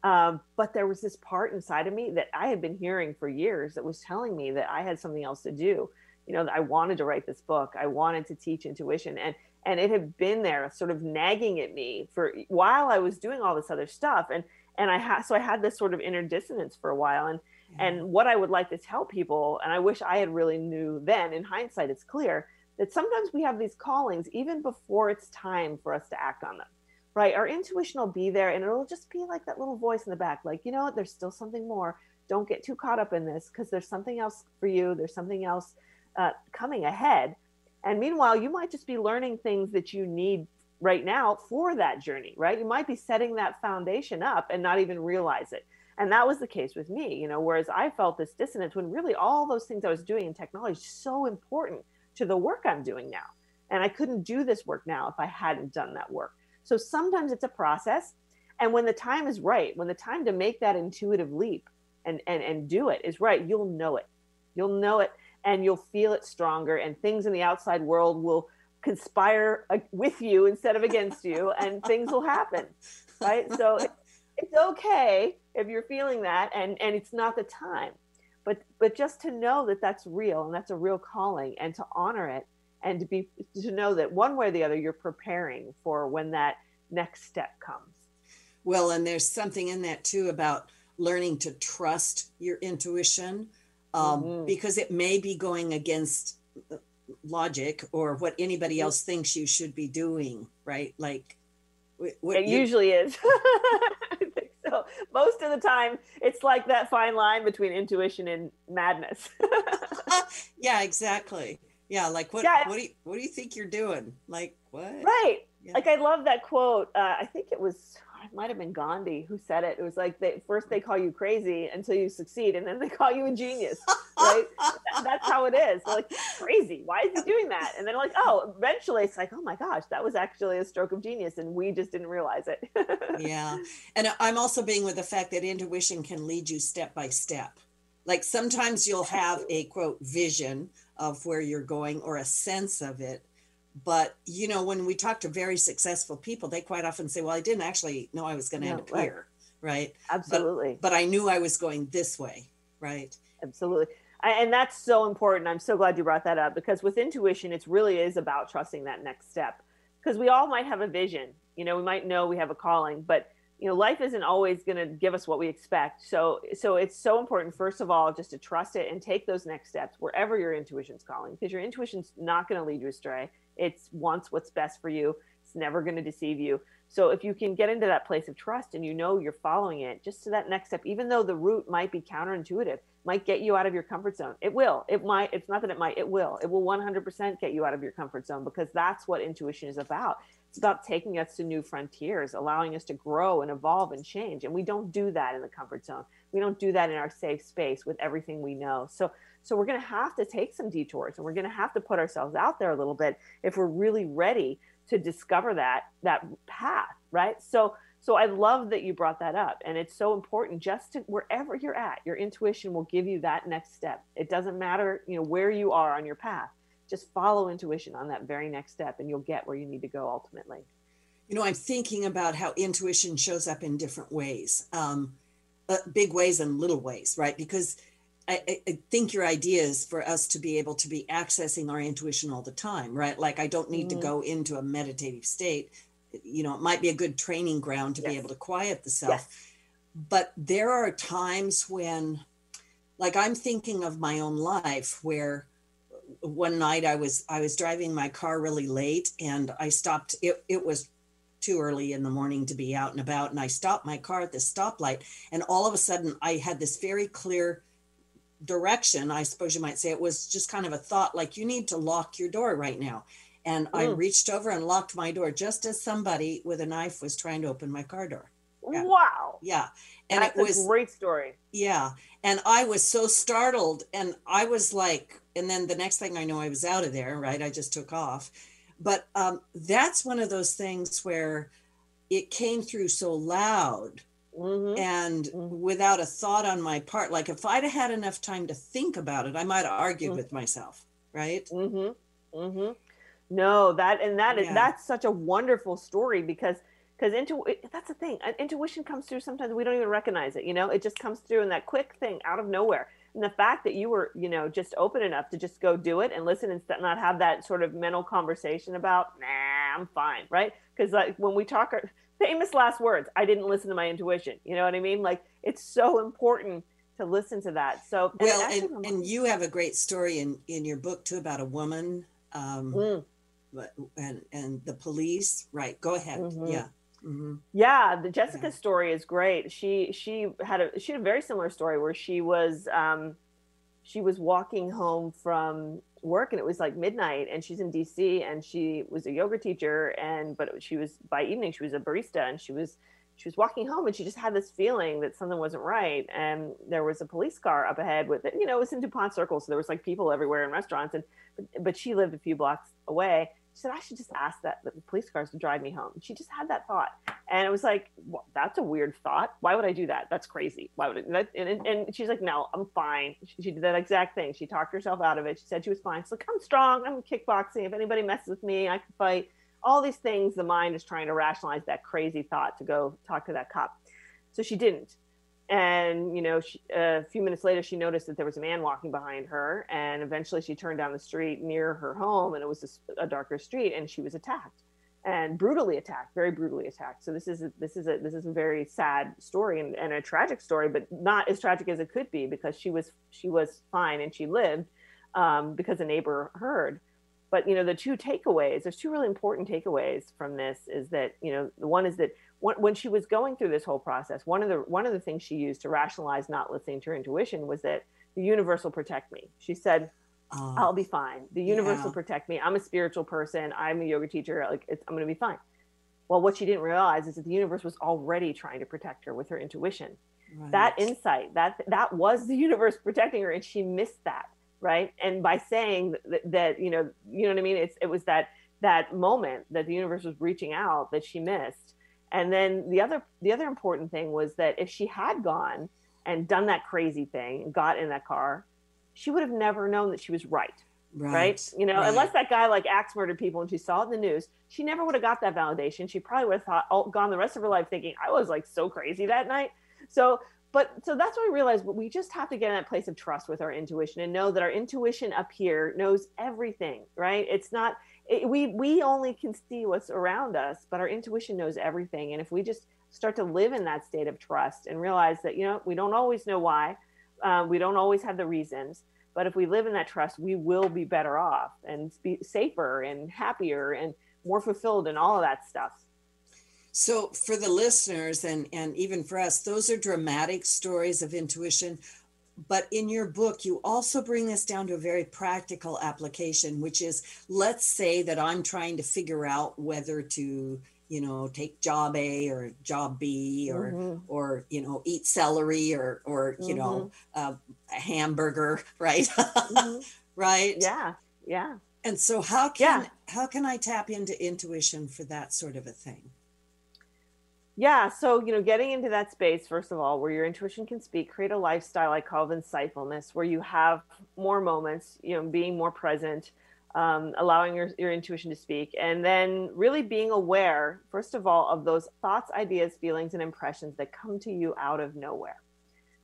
Um, but there was this part inside of me that I had been hearing for years that was telling me that I had something else to do. You know, I wanted to write this book. I wanted to teach intuition, and and it had been there, sort of nagging at me for while I was doing all this other stuff, and and I had so I had this sort of inner dissonance for a while, and and what I would like to tell people, and I wish I had really knew then, in hindsight, it's clear that sometimes we have these callings even before it's time for us to act on them, right? Our intuition will be there and it'll just be like that little voice in the back, like, you know what, there's still something more. Don't get too caught up in this because there's something else for you. There's something else uh, coming ahead. And meanwhile, you might just be learning things that you need right now for that journey, right? You might be setting that foundation up and not even realize it. And that was the case with me, you know, whereas I felt this dissonance when really all those things I was doing in technology is so important to the work I'm doing now. And I couldn't do this work now if I hadn't done that work. So sometimes it's a process. And when the time is right, when the time to make that intuitive leap and, and, and do it is right, you'll know it. You'll know it and you'll feel it stronger. And things in the outside world will conspire uh, with you instead of against you and things will happen right so it's okay if you're feeling that and and it's not the time but but just to know that that's real and that's a real calling and to honor it and to be to know that one way or the other you're preparing for when that next step comes. Well and there's something in that too about learning to trust your intuition um, mm-hmm. because it may be going against logic or what anybody else thinks you should be doing right? Like what it you, usually is [LAUGHS] so most of the time it's like that fine line between intuition and madness. [LAUGHS] Yeah exactly. Yeah like what yeah. what do you what do you think you're doing? Like what? Right. Yeah. like i love that quote uh, i think it was might have been Gandhi who said it. It was like they first they call you crazy until you succeed, and then they call you a genius. Right? That's how it is. They're like crazy. Why is he doing that? And then like, oh, eventually it's like, oh my gosh, that was actually a stroke of genius, and we just didn't realize it. [LAUGHS] yeah, and I'm also being with the fact that intuition can lead you step by step. Like sometimes you'll have a quote vision of where you're going or a sense of it but you know when we talk to very successful people they quite often say well i didn't actually know i was going to no, end up right. here right? Absolutely. but, but, i knew i was going this way right? Absolutely. I, and that's so important. I'm so glad you brought that up because with intuition it really is about trusting that next step because we all might have a vision. You know we might know we have a calling but you know life isn't always going to give us what we expect. So so it's so important first of all just to trust it and take those next steps wherever your intuition's calling because your intuition's not going to lead you astray it's wants what's best for you. It's never going to deceive you. So if you can get into that place of trust and you know you're following it, just to that next step, even though the route might be counterintuitive, might get you out of your comfort zone. It will. It might. It's not that it might. It will. It will 100% get you out of your comfort zone because that's what intuition is about. It's about taking us to new frontiers, allowing us to grow and evolve and change. And we don't do that in the comfort zone. We don't do that in our safe space with everything we know. So so we're going to have to take some detours and we're going to have to put ourselves out there a little bit if we're really ready to discover that that path, right? So so I love that you brought that up and it's so important just to wherever you're at, your intuition will give you that next step. It doesn't matter, you know, where you are on your path. Just follow intuition on that very next step and you'll get where you need to go ultimately. You know, I'm thinking about how intuition shows up in different ways. Um, uh, big ways and little ways, right? Because I, I, think your idea is for us to be able to be accessing our intuition all the time, right? Like I don't need mm-hmm. to go into a meditative state. You know, it might be a good training ground to yes. be able to quiet the self. Yes. But there are times when, like I'm thinking of my own life where one night I was I was driving my car really late and I stopped. It it was too early in the morning to be out and about, and I stopped my car at the stoplight, and all of a sudden I had this very clear direction, I suppose you might say, it was just kind of a thought like, you need to lock your door right now. And I mm. reached over and locked my door just as somebody with a knife was trying to open my car door. Yeah. Wow. Yeah. And That's it was a great story. Yeah. And I was so startled. And I was like, and then the next thing I know, I was out of there, right? I just took off. But um, that's one of those things where it came through so loud Mm-hmm. and mm-hmm. without a thought on my part like if i'd had enough time to think about it i might have argued mm-hmm. with myself right mm-hmm. Mm-hmm. no that and that is yeah. that's such a wonderful story because because intu- that's the thing intuition comes through sometimes we don't even recognize it you know it just comes through in that quick thing out of nowhere and the fact that you were you know just open enough to just go do it and listen and not have that sort of mental conversation about nah i'm fine right because like when we talk famous last words i didn't listen to my intuition you know what i mean like it's so important to listen to that so well and, and, and you have a great story in in your book too about a woman um mm. and and the police right go ahead mm-hmm. yeah mm-hmm. Yeah, the Jessica yeah. story is great. She she had a she had a very similar story where she was um, she was walking home from work and it was like midnight and she's in DC and she was a yoga teacher and but she was by evening she was a barista and she was she was walking home and she just had this feeling that something wasn't right and there was a police car up ahead with it you know it was in DuPont circle so there was like people everywhere in restaurants and but, but she lived a few blocks away She said, I should just ask that the police cars to drive me home. She just had that thought. And it was like, well, that's a weird thought. Why would I do that? That's crazy. Why would it? And, and, she's like, no, I'm fine. She, she, did that exact thing. She talked herself out of it. She said she was fine. She's like, I'm strong. I'm kickboxing. If anybody messes with me, I can fight. All these things, the mind is trying to rationalize that crazy thought to go talk to that cop. So she didn't and you know she, a few minutes later she noticed that there was a man walking behind her and eventually she turned down the street near her home and it was a, a, darker street and she was attacked and brutally attacked very brutally attacked. So this is a, this is a this is a very sad story and, and a tragic story but not as tragic as it could be because she was she was fine and she lived um, because a neighbor heard. But you know the two takeaways there's two really important takeaways from this is that you know the one is that when she was going through this whole process, one of the one of the things she used to rationalize not listening to her intuition was that the universe will protect me. She said, oh, "I'll be fine. The universe yeah. will protect me. I'm a spiritual person. I'm a yoga teacher. Like I'm going to be fine." Well, what she didn't realize is that the universe was already trying to protect her with her intuition. Right. That insight, that that was the universe protecting her, and she missed that, right? And by saying that, that you know, you know what I mean? It's it was that that moment that the universe was reaching out that she missed and then the other the other important thing was that if she had gone and done that crazy thing and got in that car, she would have never known that she was right. Right. right? You know, right. unless that guy like axe murdered people and she saw it in the news, she never would have got that validation. She probably would have thought, oh, gone the rest of her life thinking I was like so crazy that night. So, but so that's what I realized. But we just have to get in that place of trust with our intuition and know that our intuition up here knows everything, right? It's not it, we we only can see what's around us but our intuition knows everything. And if we just start to live in that state of trust and realize that you know we don't always know why uh, we don't always have the reasons but if we live in that trust we will be better off and be safer and happier and more fulfilled and all of that stuff. So for the listeners and and even for us those are dramatic stories of intuition but in your book, you also bring this down to a very practical application, which is let's say that I'm trying to figure out whether to, you know, take job A or job B or, mm-hmm. or, you know, eat celery or, or, you mm-hmm. know, uh, a hamburger, [LAUGHS] right? mm-hmm. Right. Yeah. Yeah. And so how can, yeah. how can I tap into intuition for that sort of a thing? Yeah so you know getting into that space first of all where your intuition can speak create a lifestyle i call insightfulness where you have more moments you know being more present um, allowing your, your intuition to speak and then really being aware first of all of those thoughts ideas feelings and impressions that come to you out of nowhere.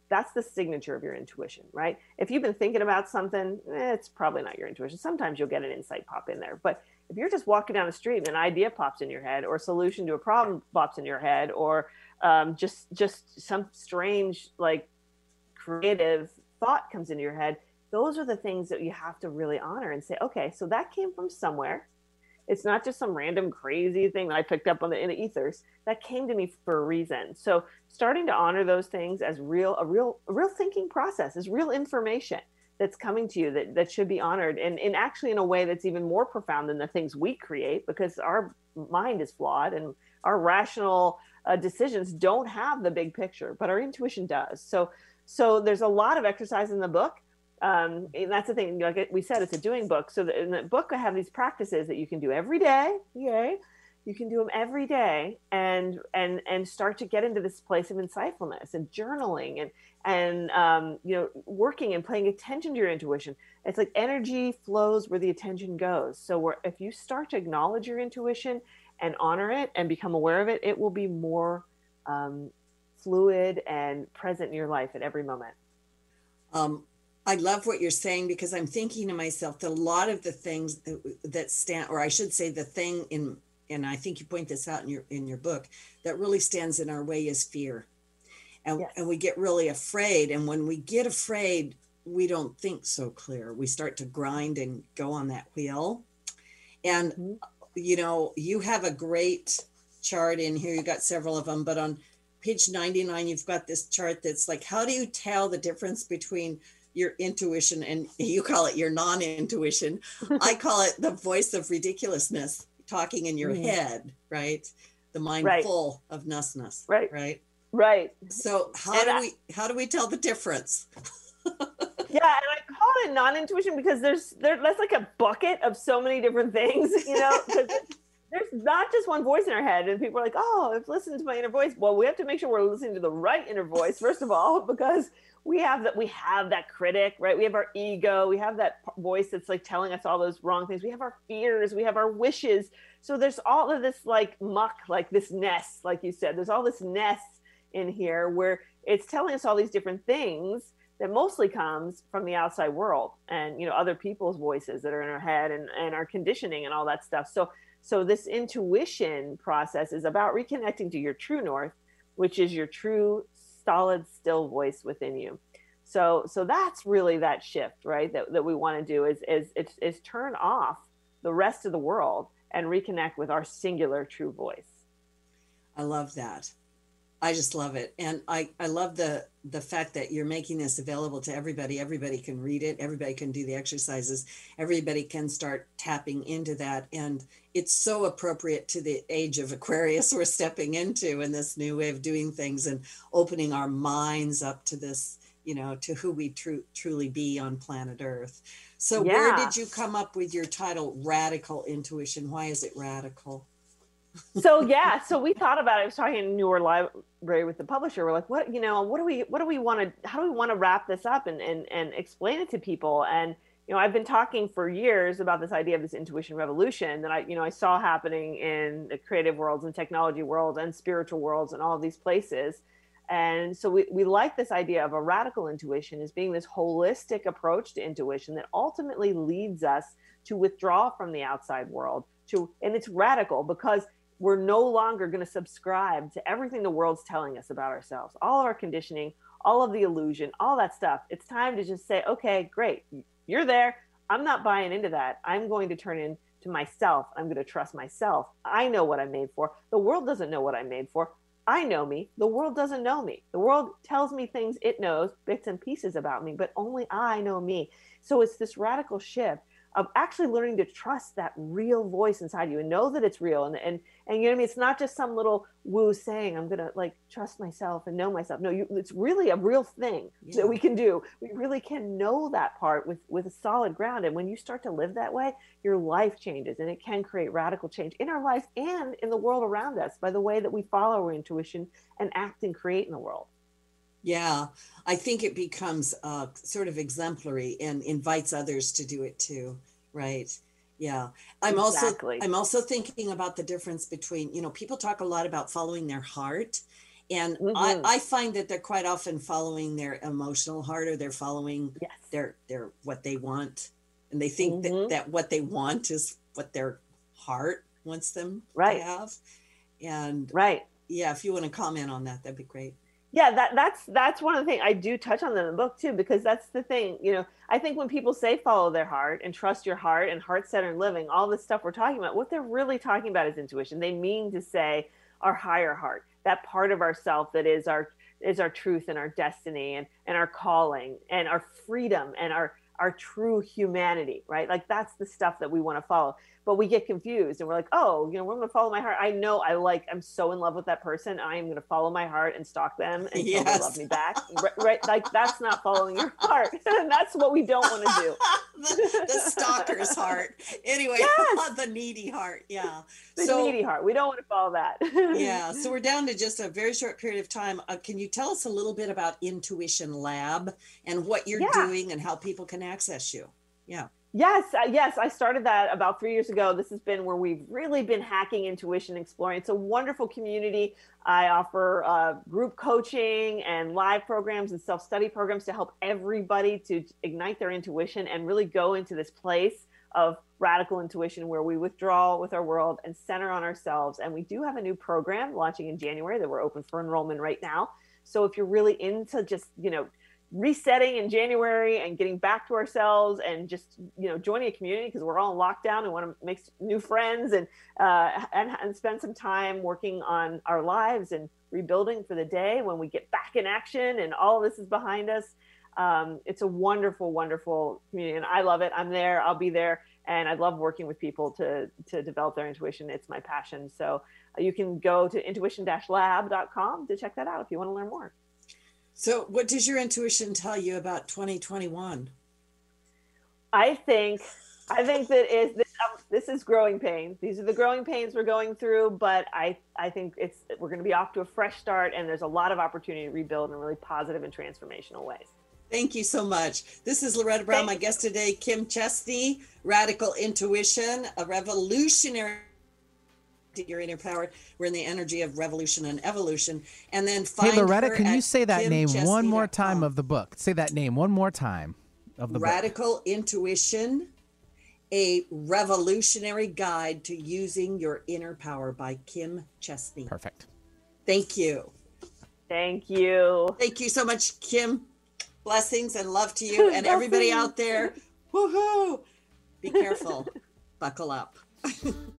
That's the signature of your intuition right? If you've been thinking about something eh, it's probably not your intuition. Sometimes you'll get an insight pop in there but if you're just walking down the street and an idea pops in your head or a solution to a problem pops in your head or um, just just some strange like creative thought comes into your head those are the things that you have to really honor and say okay so that came from somewhere. It's not just some random crazy thing that i picked up on the in the ethers. That came to me for a reason. So starting to honor those things as real a real a real thinking process is real information that's coming to you that, that should be honored and, and actually in a way that's even more profound than the things we create because our mind is flawed and our rational uh, decisions don't have the big picture but our intuition does. So so there's a lot of exercise in the book. Um, and that's the thing like we said it's a doing book. So in the book i have these practices that you can do every day yay you can do them every day and and and start to get into this place of insightfulness and journaling and and um, you know working and paying attention to your intuition. It's like energy flows where the attention goes. So if you start to acknowledge your intuition and honor it and become aware of it it will be more um, fluid and present in your life at every moment. Um, I love what you're saying because I'm thinking to myself that a lot of the things that, that stand, or I should say, the thing in, and I think you point this out in your in your book, that really stands in our way is fear. And, yes. and we get really afraid and when we get afraid we don't think so clear. We start to grind and go on that wheel. And mm-hmm. you know you have a great chart in here. You got several of them but on page 99 you've got this chart that's like how do you tell the difference between your intuition and you call it your non-intuition. [LAUGHS] I call it the voice of ridiculousness talking in your mm-hmm. head right the mind right. full of nussness right right Right. So how and do I, we how do we tell the difference? [LAUGHS] Yeah, and I call it non-intuition because there's there that's like a bucket of so many different things, you know, because there's not just one voice in our head, and people are like, "Oh, I've listened to my inner voice." Well, we have to make sure we're listening to the right inner voice first of all, because we have that we have that critic, right? We have our ego, we have that voice that's like telling us all those wrong things. We have our fears, we have our wishes. So there's all of this like muck, like this nest, like you said. There's all this nest in here where it's telling us all these different things that mostly comes from the outside world and you know other people's voices that are in our head and, and our conditioning and all that stuff. So so this intuition process is about reconnecting to your true north, which is your true solid still voice within you. So so that's really that shift, right? That that we want to do is is is, is turn off the rest of the world and reconnect with our singular true voice. I love that. I just love it. And I, I love the the fact that you're making this available to everybody. Everybody can read it, everybody can do the exercises, everybody can start tapping into that. And it's so appropriate to the age of Aquarius we're stepping into and this new way of doing things and opening our minds up to this, you know, to who we tr- truly be on planet Earth. So yeah. where did you come up with your title Radical Intuition? Why is it radical? So yeah, so we thought about it. I was talking in New World Library with the publisher. We're like, what you know, what do we what do we want to how do we want to wrap this up and and and explain it to people? And you know, I've been talking for years about this idea of this intuition revolution that I you know I saw happening in the creative worlds and technology worlds and spiritual worlds and all these places. And so we, we like this idea of a radical intuition as being this holistic approach to intuition that ultimately leads us to withdraw from the outside world to and it's radical because we're no longer going to subscribe to everything the world's telling us about ourselves, all of our conditioning, all of the illusion, all that stuff. It's time to just say, okay, great, you're there. I'm not buying into that. I'm going to turn into myself. I'm going to trust myself. I know what I'm made for. The world doesn't know what I'm made for. I know me. The world doesn't know me. The world tells me things it knows, bits and pieces about me, but only I know me. So it's this radical shift of actually learning to trust that real voice inside you and know that it's real. And and and you know what I mean? It's not just some little woo saying I'm gonna like trust myself and know myself. No you it's really a real thing yeah. that we can do. We really can know that part with with a solid ground. And when you start to live that way your life changes and it can create radical change in our lives and in the world around us by the way that we follow our intuition and act and create in the world yeah, I think it becomes uh, sort of exemplary and invites others to do it too. Right. Yeah. I'm exactly. also I'm also thinking about the difference between, you know, people talk a lot about following their heart. And mm-hmm. I, I find that they're quite often following their emotional heart or they're following yes. their their what they want. And they think mm-hmm. that, that what they want is what their heart wants them right. to have. And right. Yeah, if you want to comment on that, that'd be great yeah that that's that's one of the things i do touch on them in the book too because that's the thing you know i think when people say follow their heart and trust your heart and heart-centered living all this stuff we're talking about what they're really talking about is intuition. They mean to say our higher heart that part of ourself that is our is our truth and our destiny and and our calling and our freedom and our our true humanity right? Like that's the stuff that we want to follow but we get confused and we're like, oh, you know, we're going to follow my heart. I know I like, I'm so in love with that person. I am going to follow my heart and stalk them [LAUGHS] until yes. they love me back. [LAUGHS] right, right, Like that's not following your heart. and [LAUGHS] that's what we don't want to do. the, the, stalker's heart. Anyway, yes. the needy heart. Yeah. The so, needy heart. We don't want to follow that. yeah. So we're down to just a very short period of time. Uh, can you tell us a little bit about Intuition Lab and what you're yeah. doing and how people can access you? Yeah. Yes, yes, I started that about three years ago. This has been where we've really been hacking intuition, exploring. It's a wonderful community. I offer uh, group coaching and live programs and self study programs to help everybody to ignite their intuition and really go into this place of radical intuition where we withdraw with our world and center on ourselves. And we do have a new program launching in January that we're open for enrollment right now. So if you're really into just, you know, resetting in January and getting back to ourselves and just you know joining a community because we're all in lockdown and want to make new friends and, uh, and and spend some time working on our lives and rebuilding for the day when we get back in action and all this is behind us. Um, it's a wonderful, wonderful community, and I love it. I'm there. I'll be there, and I love working with people to to develop their intuition. It's my passion. So uh, you can go to intuition-lab.com to check that out if you want to learn more. So, what does your intuition tell you about 2021? I think I think that is this, um, this is growing pains. These are the growing pains we're going through, but I I think it's we're going to be off to a fresh start, and there's a lot of opportunity to rebuild in really positive and transformational ways. Thank you so much. This is Loretta Brown, my guest today, Kim Chestney, Radical Intuition, a revolutionary your inner power. We're in the energy of revolution and evolution. And then Hey Loretta, can you say that name one more time of the book? Say that name one more time of the Radical book. Intuition, a revolutionary guide to using your inner power by Kim Chestney. Perfect. Thank you. Thank you. Thank you so much, Kim. Blessings and love to you [LAUGHS] and everybody out there. Woohoo! Be careful. [LAUGHS] Buckle up. [LAUGHS]